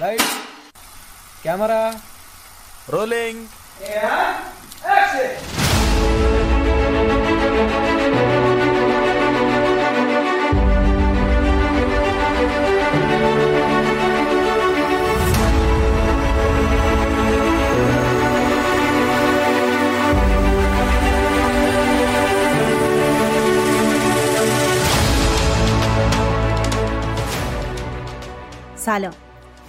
Lights, camera, rolling. and action! سلام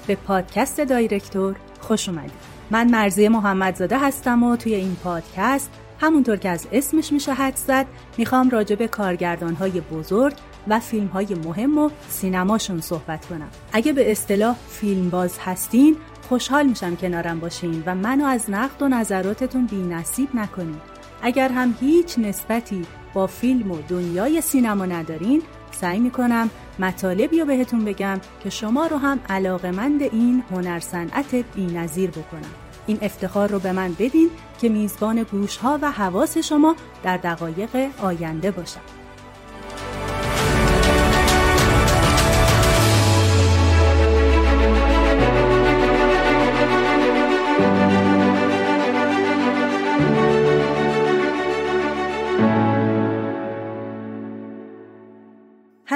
به پادکست دایرکتور خوش اومدید. من مرزی محمدزاده هستم و توی این پادکست همونطور که از اسمش میشه حد زد می‌خوام راجع به کارگردانهای بزرگ و فیلم های مهم و سینماشون صحبت کنم. اگه به اصطلاح فیلم باز هستین خوشحال میشم کنارم باشین و منو از نقد و نظراتتون بی نصیب نکنین. اگر هم هیچ نسبتی با فیلم و دنیای سینما ندارین سعی می‌کنم مطالبی رو بهتون بگم که شما رو هم علاقمند این هنر صنعت بی‌نظیر بکنم. این افتخار رو به من بدین که میزبان گوشها و حواس شما در دقایق آینده باشم.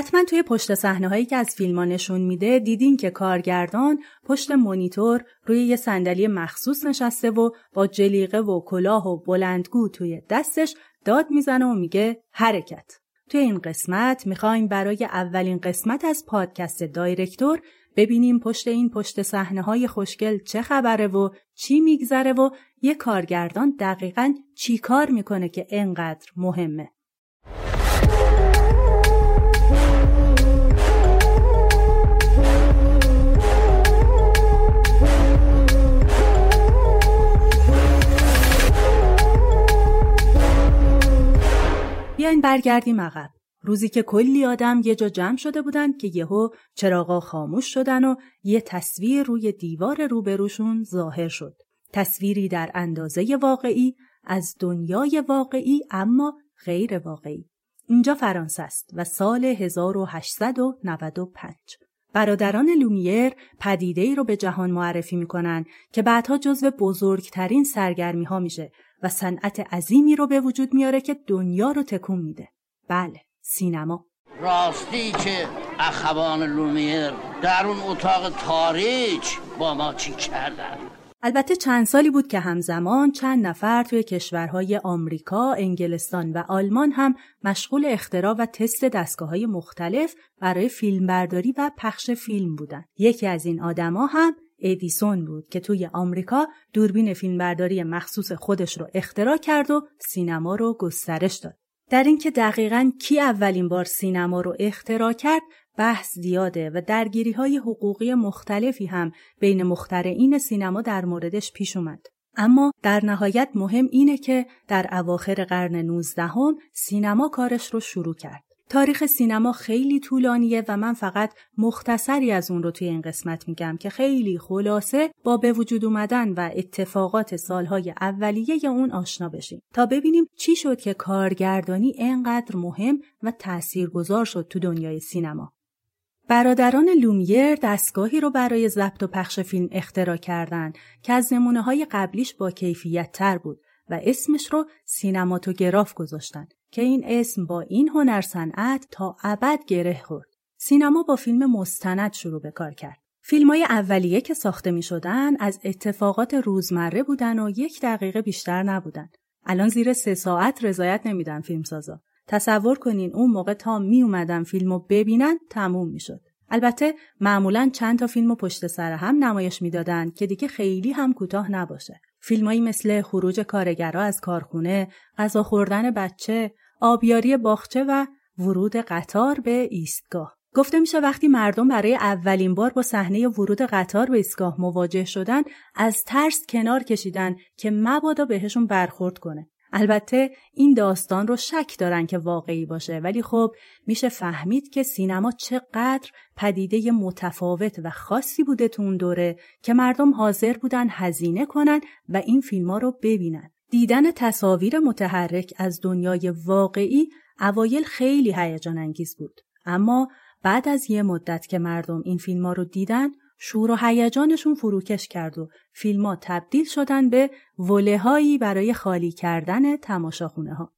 حتما توی پشت صحنه هایی که از فیلم نشون میده دیدین که کارگردان پشت مونیتور روی یه صندلی مخصوص نشسته و با جلیقه و کلاه و بلندگو توی دستش داد می‌زنه و میگه حرکت. توی این قسمت می‌خوایم برای اولین قسمت از پادکست دایرکتور ببینیم پشت این پشت صحنه های خوشگل چه خبره و چی میگذره و یه کارگردان دقیقا چی کار می‌کنه که انقدر مهمه. بیاین برگردیم عقب. روزی که کلی آدم یه جا جمع شده بودن که یهو چراغا خاموش شدن و یه تصویر روی دیوار روبروشون ظاهر شد. تصویری در اندازه واقعی از دنیای واقعی اما غیر واقعی. اینجا فرانسه است و سال 1895. برادران لومیر پدیده ای رو به جهان معرفی می‌کنن که بعدها جزو بزرگترین سرگرمی ها میشه و صنعت عظیمی رو به وجود میاره که دنیا رو تکون میده. بله، سینما. راستی که اخوان لومیر در اون اتاق تاریک با ما چی کردن البته چند سالی بود که همزمان چند نفر توی کشورهای آمریکا، انگلستان و آلمان هم مشغول اختراع و تست دستگاه های مختلف برای فیلمبرداری و پخش فیلم بودن. یکی از این آدما هم ادیسون بود که توی آمریکا دوربین فیلمبرداری مخصوص خودش رو اختراع کرد و سینما رو گسترش داد. در اینکه دقیقا کی اولین بار سینما رو اختراع کرد بحث زیاده و درگیری های حقوقی مختلفی هم بین مخترعین سینما در موردش پیش اومد. اما در نهایت مهم اینه که در اواخر قرن 19 هم سینما کارش رو شروع کرد. تاریخ سینما خیلی طولانیه و من فقط مختصری از اون رو توی این قسمت میگم که خیلی خلاصه با به وجود اومدن و اتفاقات سالهای اولیه اون آشنا بشیم تا ببینیم چی شد که کارگردانی انقدر مهم و تاثیرگذار شد تو دنیای سینما. برادران لومیر دستگاهی رو برای ضبط و پخش فیلم اختراع کردند که از نمونه های قبلیش با کیفیت تر بود و اسمش رو سینماتوگراف گذاشتن که این اسم با این هنر صنعت تا ابد گره خورد. سینما با فیلم مستند شروع به کار کرد. فیلم های اولیه که ساخته می شدن از اتفاقات روزمره بودن و یک دقیقه بیشتر نبودن. الان زیر سه ساعت رضایت نمیدن فیلمسازا. تصور کنین اون موقع تا می اومدن فیلمو ببینن تموم می شد. البته معمولا چند تا فیلم پشت سر هم نمایش می‌دادند که دیگه خیلی هم کوتاه نباشه. فیلمایی مثل خروج کارگرا از کارخونه، غذا خوردن بچه، آبیاری باغچه و ورود قطار به ایستگاه. گفته میشه وقتی مردم برای اولین بار با صحنه ورود قطار به ایستگاه مواجه شدن از ترس کنار کشیدن که مبادا بهشون برخورد کنه. البته این داستان رو شک دارن که واقعی باشه ولی خب میشه فهمید که سینما چقدر پدیده متفاوت و خاصی بوده تو اون دوره که مردم حاضر بودن هزینه کنن و این فیلم ها رو ببینن. دیدن تصاویر متحرک از دنیای واقعی اوایل خیلی هیجان انگیز بود. اما بعد از یه مدت که مردم این فیلم ها رو دیدن شور و هیجانشون فروکش کرد و فیلم تبدیل شدن به وله هایی برای خالی کردن تماشاخونه ها.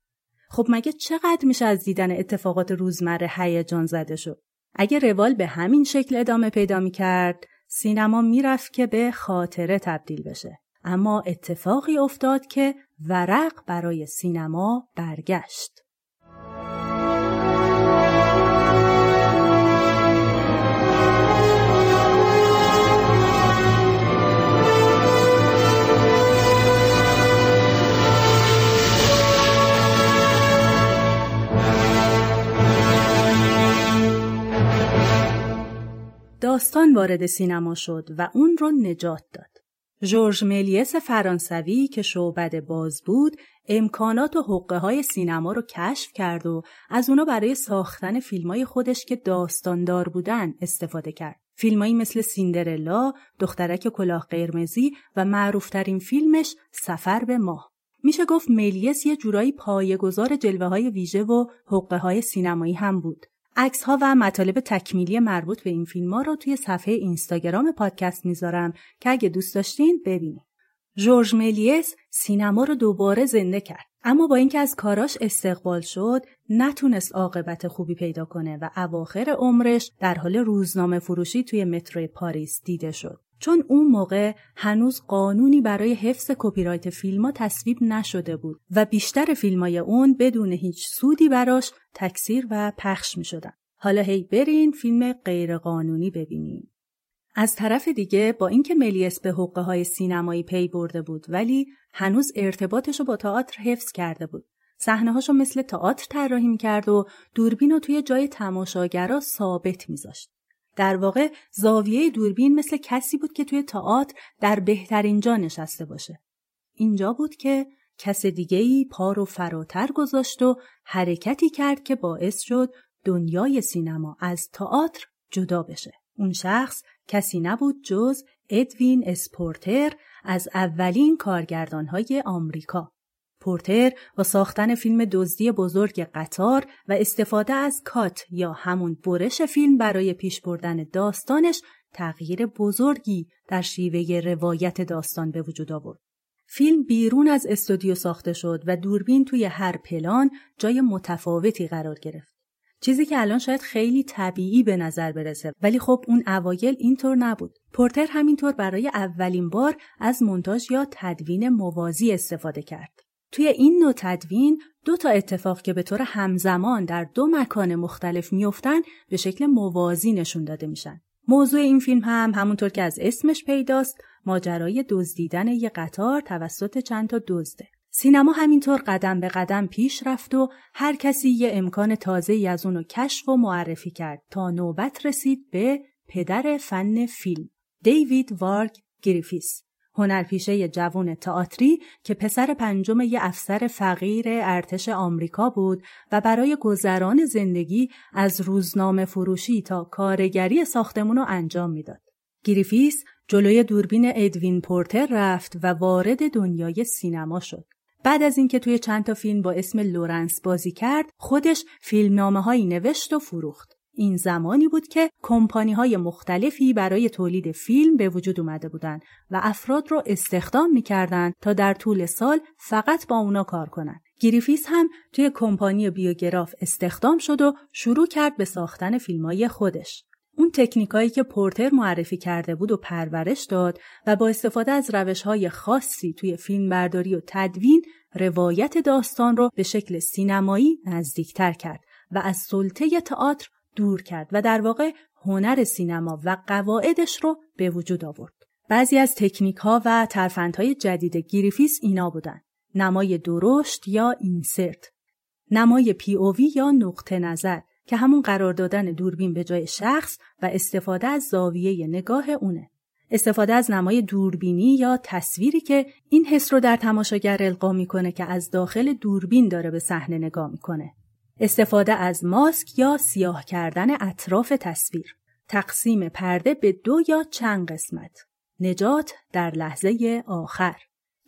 خب مگه چقدر میشه از دیدن اتفاقات روزمره هیجان زده شد؟ اگه روال به همین شکل ادامه پیدا می‌کرد سینما می‌رفت که به خاطره تبدیل بشه. اما اتفاقی افتاد که ورق برای سینما برگشت. داستان وارد سینما شد و اون رو نجات داد. ژورژ ملیس فرانسوی که شعبد باز بود امکانات و حقه های سینما رو کشف کرد و از اونا برای ساختن فیلم های خودش که داستاندار بودن استفاده کرد. فیلمایی مثل سیندرلا، دخترک کلاه قرمزی و معروفترین فیلمش سفر به ماه. میشه گفت ملیس یه جورایی پایه‌گذار جلوه های ویژه و حقه های سینمایی هم بود. عکس ها و مطالب تکمیلی مربوط به این فیلم ها رو توی صفحه اینستاگرام پادکست می‌ذارم که اگه دوست داشتین ببینید. جورج ملیس سینما رو دوباره زنده کرد. اما با اینکه از کاراش استقبال شد نتونست عاقبت خوبی پیدا کنه و اواخر عمرش در حال روزنامه فروشی توی مترو پاریس دیده شد. چون اون موقع هنوز قانونی برای حفظ کپی رایت فیلم ها تصویب نشده بود و بیشتر فیلم های اون بدون هیچ سودی براش تکثیر و پخش می شدن. حالا هی برین فیلم غیرقانونی ببینین. از طرف دیگه با اینکه ملیس به حقه های سینمایی پی برده بود ولی هنوز ارتباطش رو با تئاتر حفظ کرده بود. صحنه هاشو مثل تئاتر طراحی کرد و دوربین رو توی جای تماشاگرا ثابت میذاشت. در واقع زاویه دوربین مثل کسی بود که توی تئاتر در بهترین جا نشسته باشه. اینجا بود که کس دیگهی پا رو فراتر گذاشت و حرکتی کرد که باعث شد دنیای سینما از تئاتر جدا بشه. اون شخص کسی نبود جز ادوین اسپورتر از اولین کارگردانهای آمریکا. پورتر با ساختن فیلم دزدی بزرگ قطار و استفاده از کات یا همون برش فیلم برای پیش بردن داستانش تغییر بزرگی در شیوه روایت داستان به وجود آورد. فیلم بیرون از استودیو ساخته شد و دوربین توی هر پلان جای متفاوتی قرار گرفت. چیزی که الان شاید خیلی طبیعی به نظر برسه ولی خب اون اوایل اینطور نبود. پورتر همینطور برای اولین بار از مونتاژ یا تدوین موازی استفاده کرد. توی این نوع تدوین دو تا اتفاق که به طور همزمان در دو مکان مختلف میافتن به شکل موازی نشون داده میشن. موضوع این فیلم هم همونطور که از اسمش پیداست ماجرای دزدیدن یه قطار توسط چند تا دزده. سینما همینطور قدم به قدم پیش رفت و هر کسی یه امکان تازه ای از اونو کشف و معرفی کرد تا نوبت رسید به پدر فن فیلم دیوید وارک گریفیث هنرپیشه جوان تئاتری که پسر پنجم یه افسر فقیر ارتش آمریکا بود و برای گذران زندگی از روزنامه فروشی تا کارگری ساختمون رو انجام می‌داد. گریفیث جلوی دوربین ادوین پورتر رفت و وارد دنیای سینما شد. بعد از اینکه توی چند تا فیلم با اسم لورنس بازی کرد، خودش فیلمنامه هایی نوشت و فروخت. این زمانی بود که کمپانی های مختلفی برای تولید فیلم به وجود اومده بودند و افراد رو استخدام می‌کردند تا در طول سال فقط با اونا کار کنند. گریفیث هم توی کمپانی بیوگراف استخدام شد و شروع کرد به ساختن فیلم های خودش. اون تکنیکایی که پورتر معرفی کرده بود و پرورش داد و با استفاده از روش های خاصی توی فیلم برداری و تدوین روایت داستان رو به شکل سینمایی نزدیکتر کرد و از سلطه تئاتر دور کرد و در واقع هنر سینما و قواعدش رو به وجود آورد. بعضی از تکنیک ها و ترفندهای جدید گریفیس اینا بودن. نمای درشت یا insert. نمای POV یا نقطه نظر که همون قرار دادن دوربین به جای شخص و استفاده از زاویه نگاه اونه. استفاده از نمای دوربینی یا تصویری که این حس رو در تماشاگر القا می‌کنه که از داخل دوربین داره به صحنه نگاه می‌کنه. استفاده از ماسک یا سیاه کردن اطراف تصویر. تقسیم پرده به دو یا چند قسمت. نجات در لحظه آخر.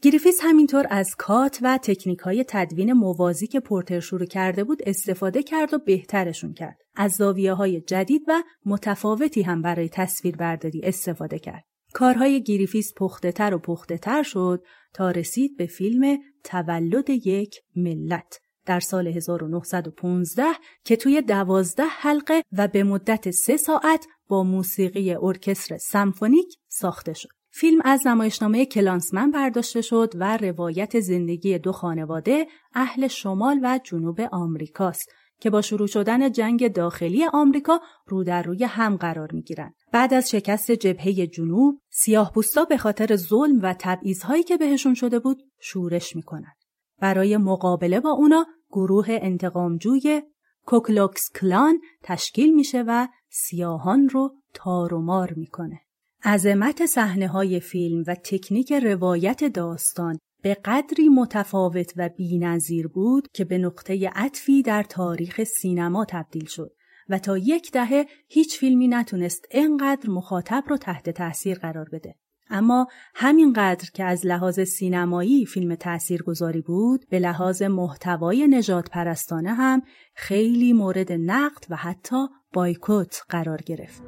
گریفیس همینطور از کات و تکنیک های تدوین موازی که پورتر شروع کرده بود استفاده کرد و بهترشون کرد. از زاویه های جدید و متفاوتی هم برای تصویر برداری استفاده کرد. کارهای گریفیس پخته تر و پخته تر شد تا رسید به فیلم تولد یک ملت در سال 1915 که توی دوازده حلقه و به مدت سه ساعت با موسیقی ارکستر سمفونیک ساخته شد. فیلم از نمایشنامه کلانسمن برداشته شد و روایت زندگی دو خانواده اهل شمال و جنوب آمریکاست که با شروع شدن جنگ داخلی آمریکا رو در روی هم قرار می گیرن. بعد از شکست جبهه جنوب، سیاه به خاطر ظلم و تبعیضهایی که بهشون شده بود، شورش می‌کنن. برای مقابله با اونا گروه انتقامجوی کوکلوکس کلان تشکیل میشه و سیاهان رو تار و مار می‌کنه. عظمت صحنه های فیلم و تکنیک روایت داستان به قدری متفاوت و بینظیر بود که به نقطه عطفی در تاریخ سینما تبدیل شد و تا یک دهه هیچ فیلمی نتونست اینقدر مخاطب رو تحت تاثیر قرار بده. اما همینقدر که از لحاظ سینمایی فیلم تأثیر گذاری بود به لحاظ محتوای نجات پرستانه هم خیلی مورد نقد و حتی بایکوت قرار گرفت.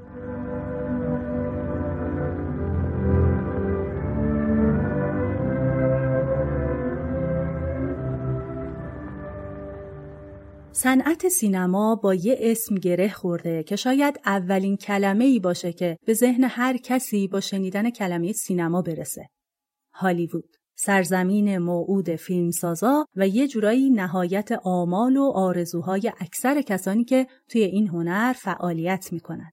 صنعت سینما با یه اسم گره خورده که شاید اولین کلمه ای باشه که به ذهن هر کسی با شنیدن کلمه سینما برسه. هالیوود سرزمین موعود فیلمسازا و یه جورایی نهایت آمال و آرزوهای اکثر کسانی که توی این هنر فعالیت می‌کنن.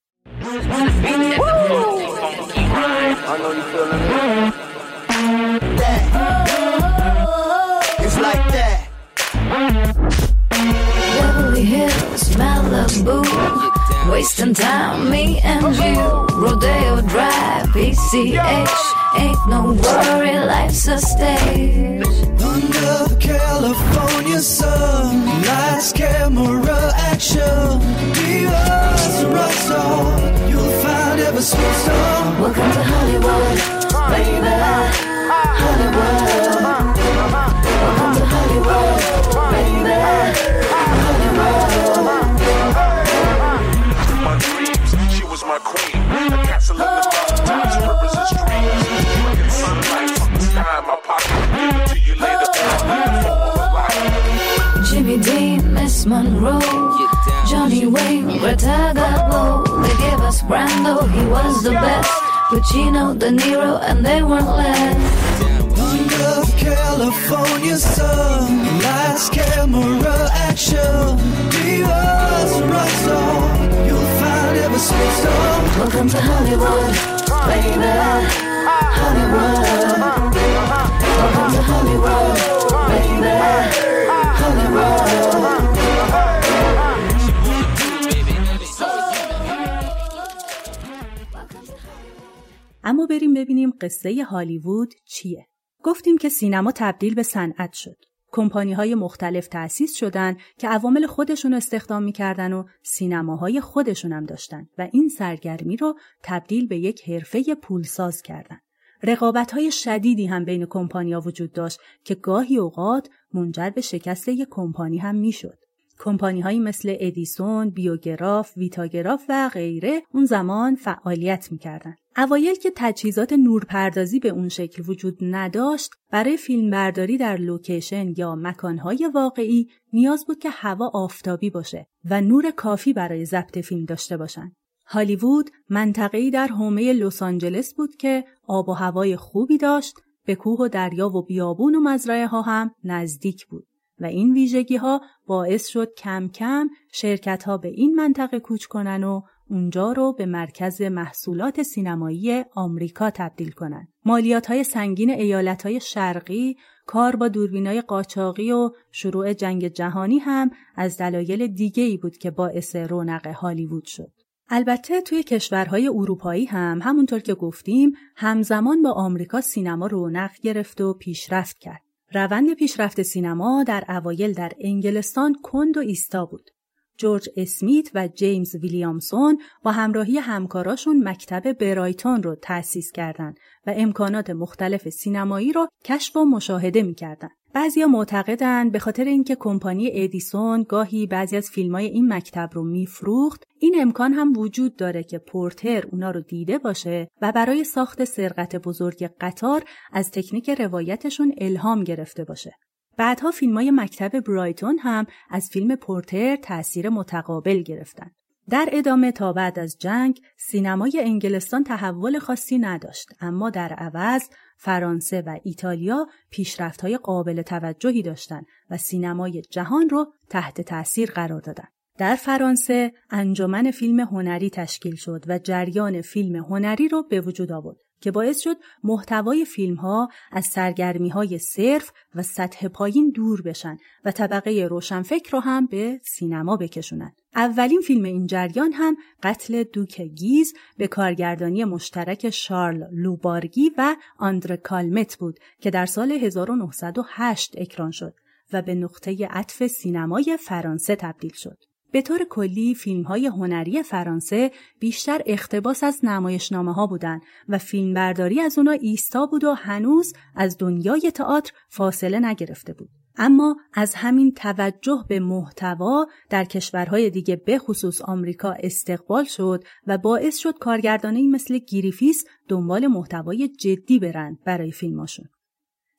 Wasting time, me and you. Rodeo Drive, PCH. Ain't no worry, life's a stage. Under the California sun, lights, camera, action. Divas, rock star, you'll find every sweet song. Welcome to Hollywood, baby. Hollywood. Monroe, Johnny Wayne, Retagabo. They gave us Brando, he was the best. Pacino, De Niro, and they weren't less. Under California sun, lights, camera, action. Divas, rock star, you'll find every sweet song. Welcome to Hollywood, baby. Hollywood. Welcome to Hollywood, baby. Hollywood. اما بریم ببینیم قصه هالیوود چیه. گفتیم که سینما تبدیل به صنعت شد. کمپانی های مختلف تأسیس شدن که عوامل خودشون استخدام می‌کردن و سینماهای خودشون هم داشتن و این سرگرمی رو تبدیل به یک حرفه پولساز کردن. رقابت های شدیدی هم بین کمپانیا وجود داشت که گاهی اوقات منجر به شکست یک کمپانی هم می‌شد. کمپانی هایی مثل ادیسون، بیوگراف، ویتاگراف و غیره اون زمان فعالیت می‌کردن. اوایل که تجهیزات نورپردازی به اون شکل وجود نداشت، برای فیلمبرداری در لوکیشن یا مکانهای واقعی نیاز بود که هوا آفتابی باشه و نور کافی برای ضبط فیلم داشته باشن. هالیوود منطقه‌ای در حومه لس آنجلس بود که آب و هوای خوبی داشت، به کوه و دریا و بیابون و مزرعه ها هم نزدیک بود. و این ویژگی ها باعث شد کم کم شرکت ها به این منطقه کوچ کنن و اونجا رو به مرکز محصولات سینمایی آمریکا تبدیل کنن. مالیات های سنگین ایالت های شرقی، کار با دوربین های قاچاقی و شروع جنگ جهانی هم از دلایل دیگه ای بود که باعث رونق هالیوود شد. البته توی کشورهای اروپایی هم همونطور که گفتیم همزمان با آمریکا سینما رونق گرفت و پیشرفت کرد. روند پیشرفت سینما در اوایل در انگلستان کند و ایستا بود. جورج اسمیت و جیمز ویلیامسون با همراهی همکاراشون مکتب برایتون رو تأسیس کردند و امکانات مختلف سینمایی رو کشف و مشاهده می‌کردند. بعضیا معتقدند به خاطر اینکه کمپانی ادیسون گاهی بعضی از فیلمای این مکتب رو میفروخت این امکان هم وجود داره که پورتر اونا رو دیده باشه و برای ساخت سرقت بزرگ قطار از تکنیک روایتشون الهام گرفته باشه بعدها فیلم های مکتب برایتون هم از فیلم پورتر تأثیر متقابل گرفتن. در ادامه تا بعد از جنگ سینمای انگلستان تحول خاصی نداشت اما در عوض فرانسه و ایتالیا های قابل توجهی داشتند و سینمای جهان رو تحت تأثیر قرار دادند. در فرانسه انجمن فیلم هنری تشکیل شد و جریان فیلم هنری رو به وجود آورد که باعث شد محتوای فیلم ها از سرگرمی های صرف و سطح پایین دور بشن و طبقه روشنفکر رو هم به سینما بکشونن. اولین فیلم این جریان هم قتل دوک گیز به کارگردانی مشترک شارل لوبارگی و آندر کالمت بود که در سال 1908 اکران شد و به نقطه عطف سینمای فرانسه تبدیل شد. به طور کلی فیلم های هنری فرانسه بیشتر اقتباس از نمایشنامه ها بودن و فیلمبرداری از اونا ایستا بود و هنوز از دنیای تئاتر فاصله نگرفته بود. اما از همین توجه به محتوا در کشورهای دیگه به خصوص آمریکا استقبال شد و باعث شد کارگردانایی مثل گریفیس دنبال محتوای جدی برند برای فیلماشون.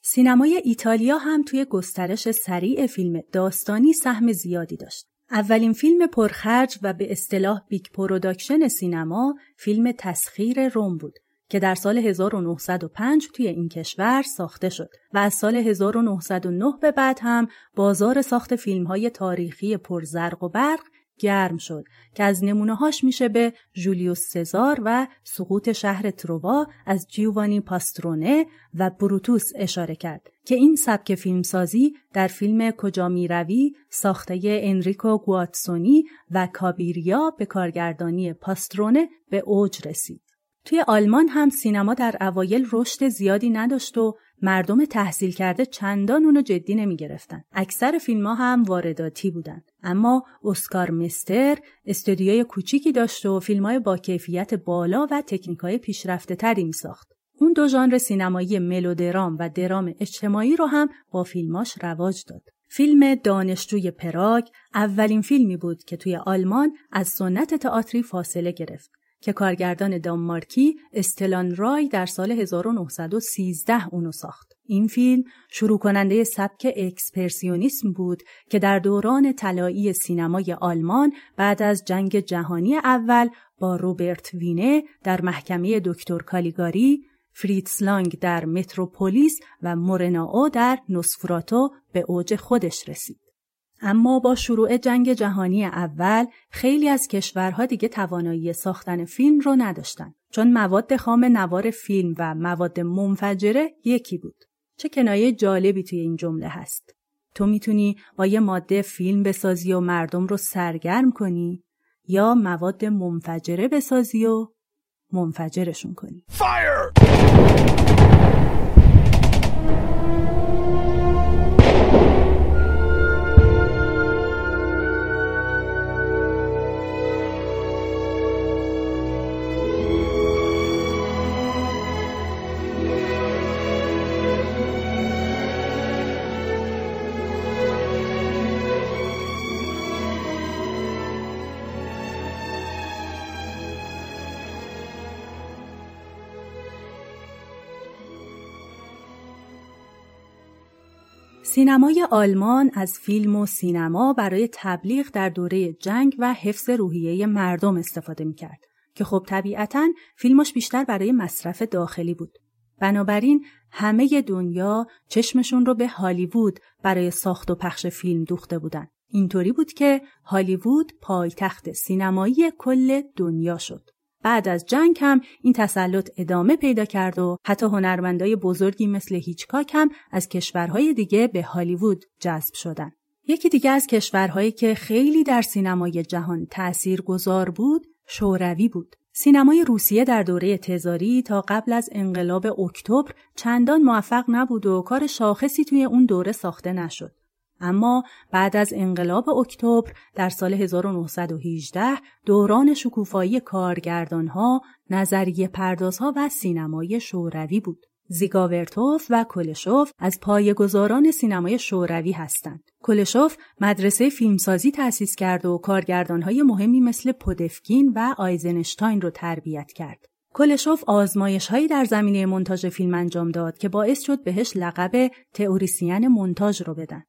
سینمای ایتالیا هم توی گسترش سریع فیلم داستانی سهم زیادی داشت. اولین فیلم پرخرج و به اصطلاح big production سینما فیلم تسخیر روم بود که در سال 1905 توی این کشور ساخته شد و از سال 1909 به بعد هم بازار ساخت فیلم های تاریخی پرزرق و برق گرم شد که از نمونه هاش میشه به جولیوس سزار و سقوط شهر ترووا از جیوانی پاسترونه و بروتوس اشاره کرد که این سبک فیلمسازی در فیلم کجا روی ساخته انریکو گواتسونی و کابیریا به کارگردانی پاسترونه به اوج رسید. توی آلمان هم سینما در اوایل رشد زیادی نداشت و مردم تحصیل کرده چندان اونو جدی نمی گرفتن. اکثر فیلم ها هم وارداتی بودن. اما اسکار مستر استودیوی کوچیکی داشت و فیلم های با کیفیت بالا و تکنیک های پیشرفته تری می ساخت. اون دو ژانر سینمایی ملودرام و درام اجتماعی رو هم با فیلماش رواج داد. فیلم دانشجوی پراگ اولین فیلمی بود که توی آلمان از سنت تئاتری فاصله گرفت که کارگردان دانمارکی استلان رای در سال 1913 اونو ساخت. این فیلم شروع کننده سبک اکسپرسیونیسم بود که در دوران طلایی سینمای آلمان بعد از جنگ جهانی اول با روبرت وینه در محکمه دکتر کالیگاری، فریتز لانگ در متروپولیس و مورناو در نوسفراتو به اوج خودش رسید. اما با شروع جنگ جهانی اول خیلی از کشورها دیگه توانایی ساختن فیلم رو نداشتن چون مواد خام نوار فیلم و مواد منفجره یکی بود. چه کنایه جالبی توی این جمله هست. تو می‌تونی با یه ماده فیلم بسازی و مردم رو سرگرم کنی یا مواد منفجره بسازی و منفجرشون کنی. Fire! سینمای آلمان از فیلم و سینما برای تبلیغ در دوره جنگ و حفظ روحیه مردم استفاده می‌کرد که خب طبیعتا فیلمش بیشتر برای مصرف داخلی بود. بنابراین همه دنیا چشمشون رو به هالیوود برای ساخت و پخش فیلم دوخته بودن. اینطوری بود که هالیوود پایتخت سینمایی کل دنیا شد. بعد از جنگ هم این تسلط ادامه پیدا کرد و حتی هنرمندای بزرگی مثل هیچکاک هم از کشورهای دیگه به هالیوود جذب شدن. یکی دیگه از کشورهایی که خیلی در سینمای جهان تأثیر گذار بود شوروی بود. سینمای روسیه در دوره تزاری تا قبل از انقلاب اکتبر چندان موفق نبود و کار شاخصی توی اون دوره ساخته نشد. اما بعد از انقلاب اکتبر در سال 1918 دوران شکوفایی کارگردانها، نظریه پردازها و سینمای شوروی بود. زیگاورتوف و کلشوف از پایه‌گذاران سینمای شوروی هستند. کلشوف مدرسه فیلمسازی تأسیس کرد و کارگردانهای مهمی مثل پودفکین و آیزنشتاین رو تربیت کرد. کلشوف آزمایش هایی در زمینه منتاج فیلم انجام داد که باعث شد بهش لقب تئوریسین منتاج رو بدن.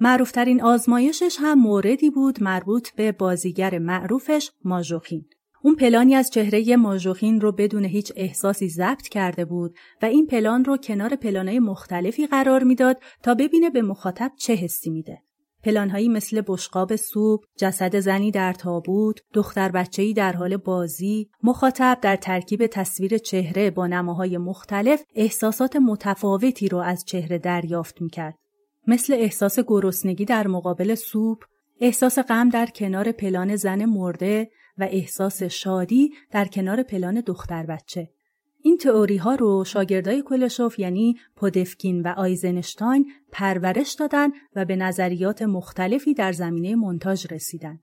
معروفترین آزمایشش هم موردی بود مربوط به بازیگر معروفش ماژوخین. اون پلانی از چهره ماژوخین رو بدون هیچ احساسی ضبط کرده بود و این پلان رو کنار پلانهای مختلفی قرار می‌داد تا ببینه به مخاطب چه حسی میده. پلانهایی مثل بشقاب سوپ، جسد زنی در تابوت، دختر بچه‌ای در حال بازی، مخاطب در ترکیب تصویر چهره با نماهای مختلف احساسات متفاوتی رو از چهره دریافت می‌کرد. مثل احساس گرسنگی در مقابل سوپ، احساس غم در کنار پلان زن مرده و احساس شادی در کنار پلان دختر بچه. این تئوری ها رو شاگردای کلشوف یعنی پودفکین و آیزنشتاین پرورش دادن و به نظریات مختلفی در زمینه مونتاژ رسیدن.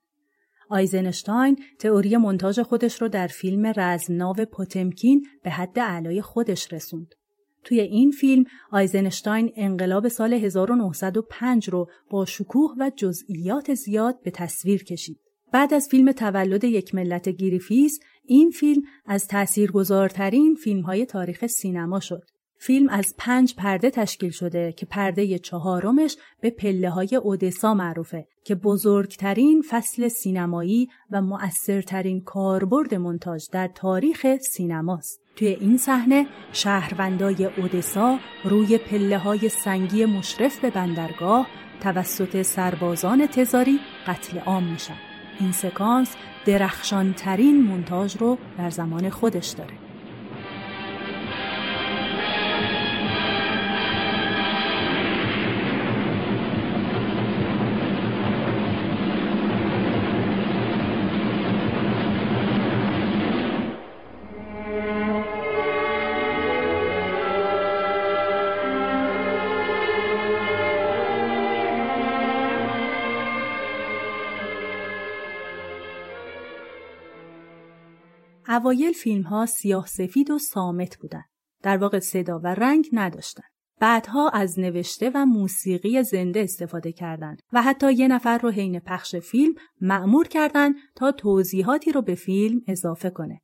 آیزنشتاین تئوری مونتاژ خودش رو در فیلم رزمناو پوتمکین به حد اعلای خودش رسوند. توی این فیلم آیزنشتاین انقلاب سال 1905 رو با شکوه و جزئیات زیاد به تصویر کشید. بعد از فیلم تولد یک ملت گریفیس این فیلم از تاثیرگذارترین فیلم های تاریخ سینما شد. فیلم از پنج پرده تشکیل شده که پرده چهارمش به پله های اودسا معروفه که بزرگترین فصل سینمایی و مؤثرترین کاربرد مونتاژ در تاریخ سینماست. توی این صحنه شهروندای اودسا روی پله های سنگی مشرف به بندرگاه توسط سربازان تزاری قتل عام میشن. این سکانس درخشانترین مونتاژ رو در زمان خودش داره. اوایل فیلم ها سیاه سفید و سامت بودن. در واقع صدا و رنگ نداشتن. بعدها از نوشته و موسیقی زنده استفاده کردند و حتی یه نفر رو حین پخش فیلم معمور کردند تا توضیحاتی رو به فیلم اضافه کنه.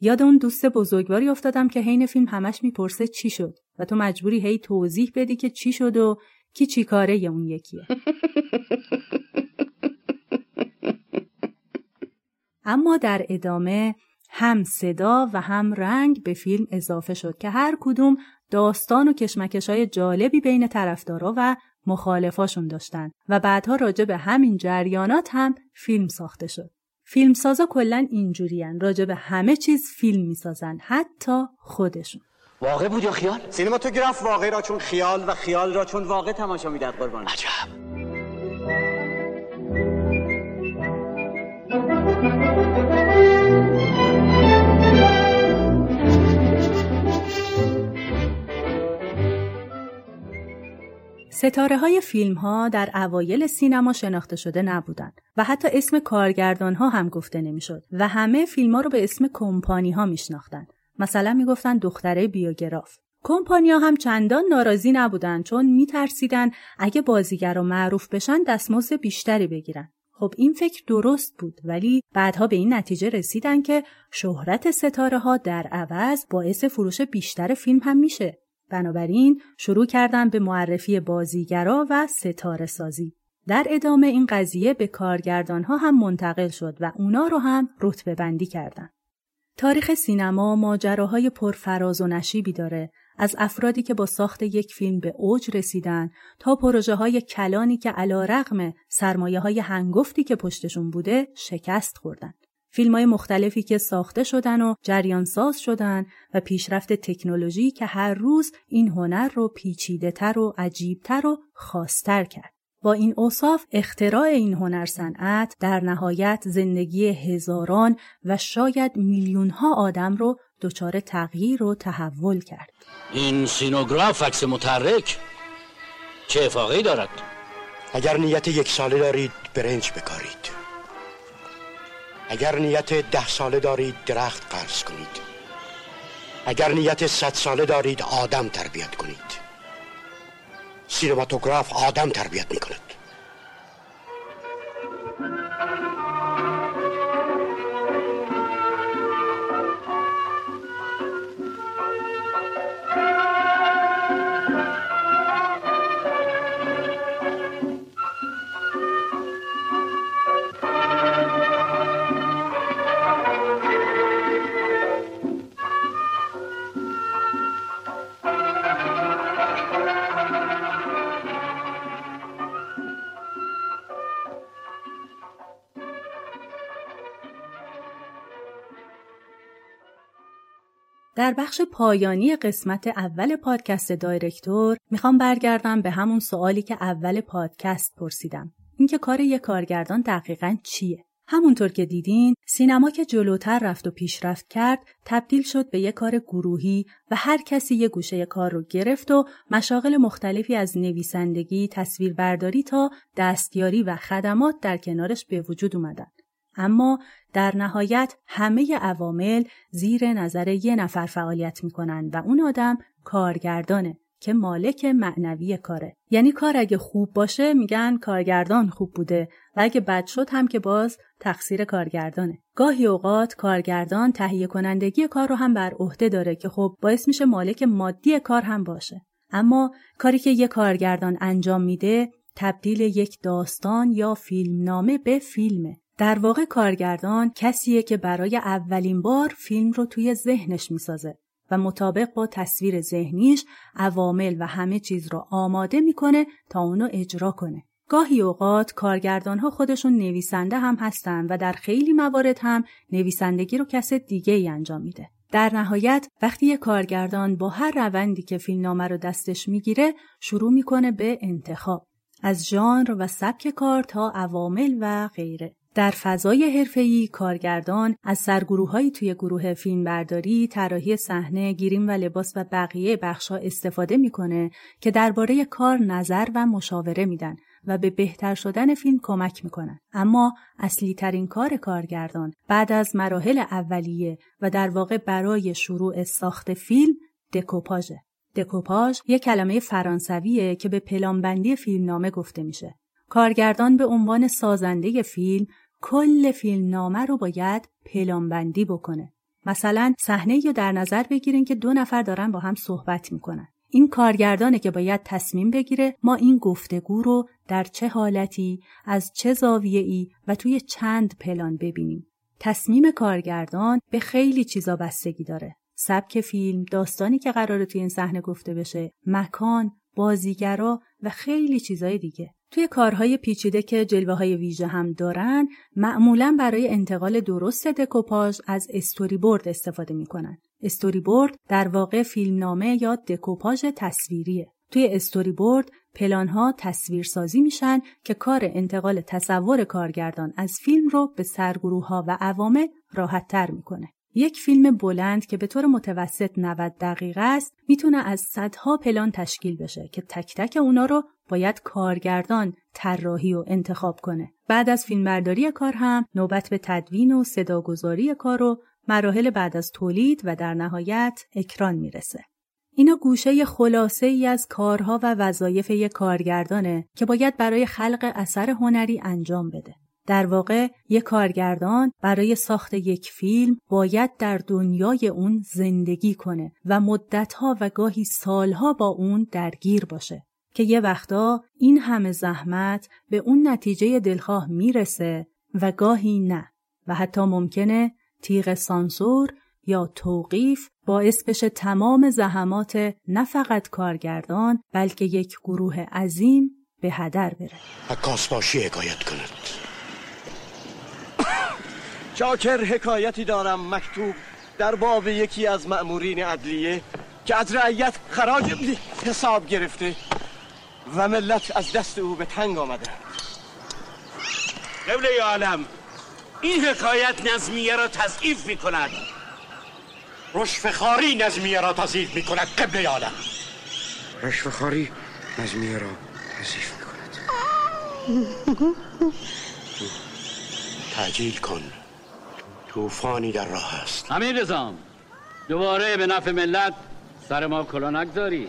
یاد اون دوست بزرگواری افتادم که حین فیلم همش می‌پرسه چی شد و تو مجبوری هی توضیح بدی که چی شد و کی چی کاره اون یکیه. اما در ادامه هم صدا و هم رنگ به فیلم اضافه شد که هر کدوم داستان و کشمکش های جالبی بین طرفدارا و مخالفاشون داشتن و بعدها راجع به همین جریانات هم فیلم ساخته شد. فیلمسازا کلا اینجورین راجع به همه چیز فیلم می‌سازن حتی خودشون. واقع بود یا خیال؟ سینماتوگراف واقع را چون خیال و خیال را چون واقع تماشا می‌دهد قربان عجب ستاره های فیلم ها در اوایل سینما شناخته شده نبودند و حتی اسم کارگردان ها هم گفته نمی‌شد و همه فیلم ها رو به اسم کمپانی ها میشناختند. مثلا می‌گفتند دختره بیوگراف. کمپانیا هم چندان ناراضی نبودند چون میترسیدن اگه بازیگر معروف بشن دستمزد بیشتری بگیرن. خب این فکر درست بود ولی بعدها به این نتیجه رسیدن که شهرت ستاره ها در عوض باعث فروش بیشتر فیلم هم میشه بنابراین شروع کردن به معرفی بازیگرا و ستاره سازی. در ادامه این قضیه به کارگردان ها هم منتقل شد و اونا رو هم رتبه بندی کردن. تاریخ سینما ماجراهای پرفراز و نشیبی داره از افرادی که با ساخت یک فیلم به اوج رسیدن تا پروژه های کلانی که علا رقم سرمایه های هنگفتی که پشتشون بوده شکست خوردن. فیلم های مختلفی که ساخته شدن و جریان ساز شدن و پیشرفت تکنولوژی که هر روز این هنر رو پیچیده تر و عجیبتر و خاصتر کرد. با این اوصاف اختراع این هنر صنعت در نهایت زندگی هزاران و شاید میلیون ها آدم رو دچار تغییر و تحول کرد. این سینوگراف عکس متحرک چه افاقی دارد؟ اگر نیت یک ساله دارید برنج بکارید اگر نیت ده ساله دارید درخت قرض کنید. اگر نیت صد ساله دارید آدم تربیت کنید. سینماتوگراف آدم تربیت می کند در بخش پایانی قسمت اول پادکست دایرکتور می‌خوام برگردم به همون سوالی که اول پادکست پرسیدم. اینکه کار یک کارگردان دقیقا چیه؟ همونطور که دیدین سینما که جلوتر رفت و پیشرفت کرد تبدیل شد به یک کار گروهی و هر کسی یک گوشه کار رو گرفت و مشاغل مختلفی از نویسندگی، تصویربرداری تا دستیاری و خدمات در کنارش به وجود اومدن. اما در نهایت همه عوامل زیر نظر یه نفر فعالیت می‌کنن و اون آدم کارگردانه که مالک معنوی کاره. یعنی کار اگه خوب باشه میگن کارگردان خوب بوده و اگه بد شد هم که باز تقصیر کارگردانه. گاهی اوقات کارگردان تهیه کنندگی کار رو هم بر عهده داره که خب باعث میشه مالک مادی کار هم باشه. اما کاری که یه کارگردان انجام میده تبدیل یک داستان یا فیلمنامه به فیلمه. در واقع کارگردان کسیه که برای اولین بار فیلم رو توی ذهنش می‌سازه و مطابق با تصویر ذهنیش عوامل و همه چیز رو آماده می‌کنه تا اونو اجرا کنه. گاهی اوقات کارگردان ها خودشون نویسنده هم هستن و در خیلی موارد هم نویسندگی رو کس دیگه ای انجام میده. در نهایت وقتی یه کارگردان با هر روندی که فیلمنامه رو دستش می‌گیره شروع می‌کنه به انتخاب از ژانر و سبک کار تا عوامل و غیره. در فضای حرفه‌ای کارگردان از سرگروههایی توی گروه فیلمبرداری، طراحی صحنه، گیریم و لباس و بقیه بخشها استفاده می‌کنه که درباره کار نظر و مشاوره میدن و به بهتر شدن فیلم کمک می‌کنن. اما اصلی ترین کار کارگردان بعد از مراحل اولیه و در واقع برای شروع ساخت فیلم دکوپاژه. دکوپاژ یک کلمه فرانسویه که به پلانبندی فیلمنامه گفته میشه. کارگردان به عنوان سازنده فیلم کل فیلمنامه رو باید پلانبندی بکنه. مثلا صحنه یا در نظر بگیرین که دو نفر دارن با هم صحبت می‌کنن. این کارگردانه که باید تصمیم بگیره ما این گفتگو رو در چه حالتی، از چه زاویه ای و توی چند پلان ببینیم. تصمیم کارگردان به خیلی چیزا بستگی داره. سبک فیلم، داستانی که قراره توی این صحنه گفته بشه، مکان، بازیگرا و خیلی چیزای دیگه. توی کارهای پیچیده که جلوه های ویژه هم دارن معمولا برای انتقال درست دکوپاژ از استوری بورد استفاده می‌کنن. استوری بورد در واقع فیلمنامه یا دکوپاژ تصویریه. توی استوری بورد پلان ها تصویر سازی میشن که کار انتقال تصور کارگردان از فیلم رو به سرگروه ها و عوامل راحت تر می‌کنه. یک فیلم بلند که به طور متوسط 90 دقیقه است می‌تونه از صدها پلان تشکیل بشه که تک تک اونا رو باید کارگردان طراحی و انتخاب کنه. بعد از فیلمبرداری کار هم نوبت به تدوین و صداگذاری کار و مراحل بعد از تولید و در نهایت اکران می‌رسه. اینا گوشه خلاصه ای از کارها و وظایف یک کارگردانه که باید برای خلق اثر هنری انجام بده. در واقع یک کارگردان برای ساخت یک فیلم باید در دنیای اون زندگی کنه و مدتها و گاهی سالها با اون درگیر باشه که یه وقتا این همه زحمت به اون نتیجه دلخواه می‌رسه و گاهی نه و حتی ممکنه تیغ سانسور یا توقیف باعث بشه تمام زحمات نه فقط کارگردان بلکه یک گروه عظیم به هدر بره. کاسباشی حکایت کند. چاکر حکایتی دارم مکتوب در باب یکی از مأمورین عدلیه که از رعیت خراج حساب گرفته و ملت از دست او به تنگ آمده. قبله عالم این حکایت نظمیه را تضعیف می کند رشفخاری نظمیه را تضعیف می کند قبله عالم. رشفخاری نظمیه را تضعیف می کند تعجیل کن. طوفانی در راه است. امیر رزام دوباره به نفع ملت سر ما کلا نگذاری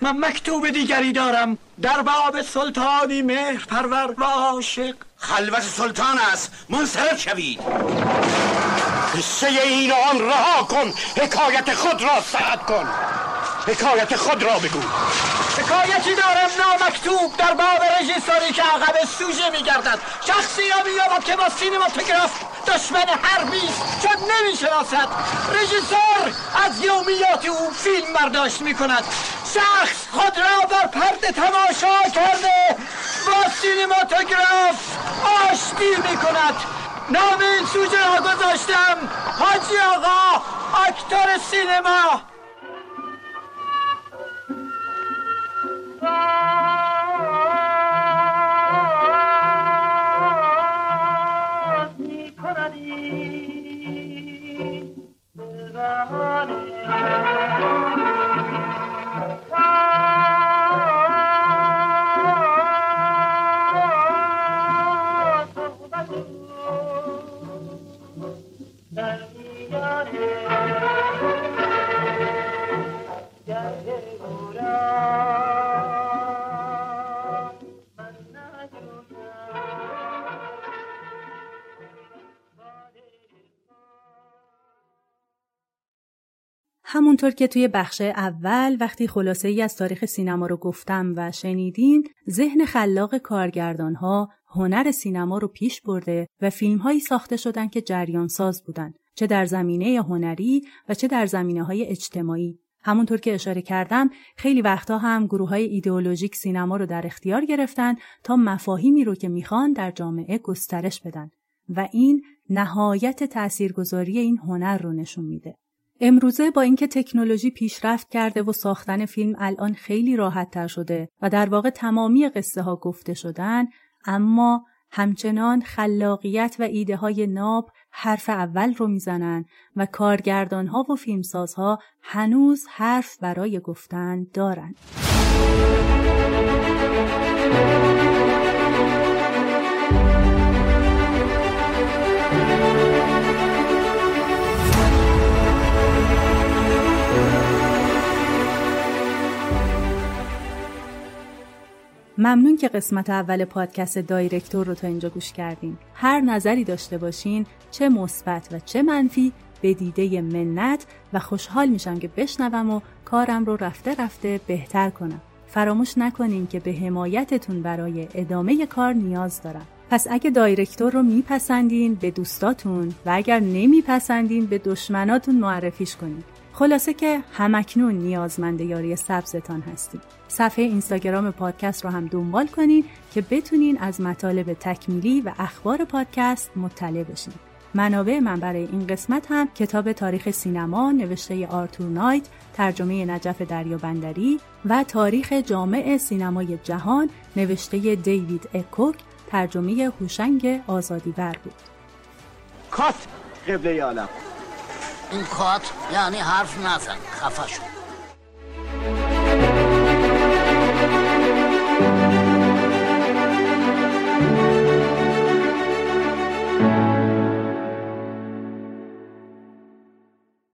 من مکتوب دیگری دارم. در باب سلطانی مهر پرور و عاشق. خلوت سلطان است. منصرف شوید. قصه این آن رها کن. حکایت خود را سعد کن. حکایت خود را بگو. حکایتی دارم نامکتوب در باب رژیسوری که عقب سوژه میگردد. شخصی را مییابد که با سینماتوگراف دشمن حربی است. چون نمی‌شناسد رژیسور از یومیات او فیلم برداشت می‌کند. شخص خود را بر پرده تماشا کرده با سینماتوگراف آشتی می‌کند. نام این سوژه را گذاشتم حاجی آقا اکتور سینما. همونطور که توی بخش اول وقتی خلاصه ای از تاریخ سینما رو گفتم و شنیدین ذهن خلاق کارگردان ها هنر سینما رو پیش برده و فیلم هایی ساخته شدن که جریان ساز بودن چه در زمینه هنری و چه در زمینه های اجتماعی همونطور که اشاره کردم خیلی وقتا هم گروه های ایدئولوژیک سینما رو در اختیار گرفتن تا مفاهیمی رو که می‌خوان در جامعه گسترش بدن و این نهایت تاثیرگذاری این هنر رو نشون میده. امروزه با اینکه تکنولوژی پیشرفت کرده و ساختن فیلم الان خیلی راحت تر شده و در واقع تمامی قصه ها گفته شدن اما همچنان خلاقیت و ایده های ناب حرف اول رو می‌زنن و کارگردان ها و فیلمسازها هنوز حرف برای گفتن دارن. ممنون که قسمت اول پادکست دایرکتور رو تا اینجا گوش کردین. هر نظری داشته باشین چه مثبت و چه منفی به دیده منت و خوشحال میشم که بشنوم و کارم رو رفته رفته بهتر کنم. فراموش نکنین که به حمایتتون برای ادامه کار نیاز دارم. پس اگه دایرکتور رو میپسندین به دوستاتون و اگر نمیپسندین به دشمناتون معرفیش کنین. خلاصه که همکنون نیازمند یاری سبزتان هستیم. صفحه اینستاگرام پادکست رو هم دنبال کنین که بتونین از مطالب تکمیلی و اخبار پادکست مطلع بشین. منابع من برای این قسمت هم کتاب تاریخ سینما نوشته آرتور نایت ترجمه نجف دریابندری و تاریخ جامع سینمای جهان نوشته دیوید اکوک ترجمه هوشنگ آزادیور بود. کات قبله عالم این کات یعنی حرف نزن. خفه شد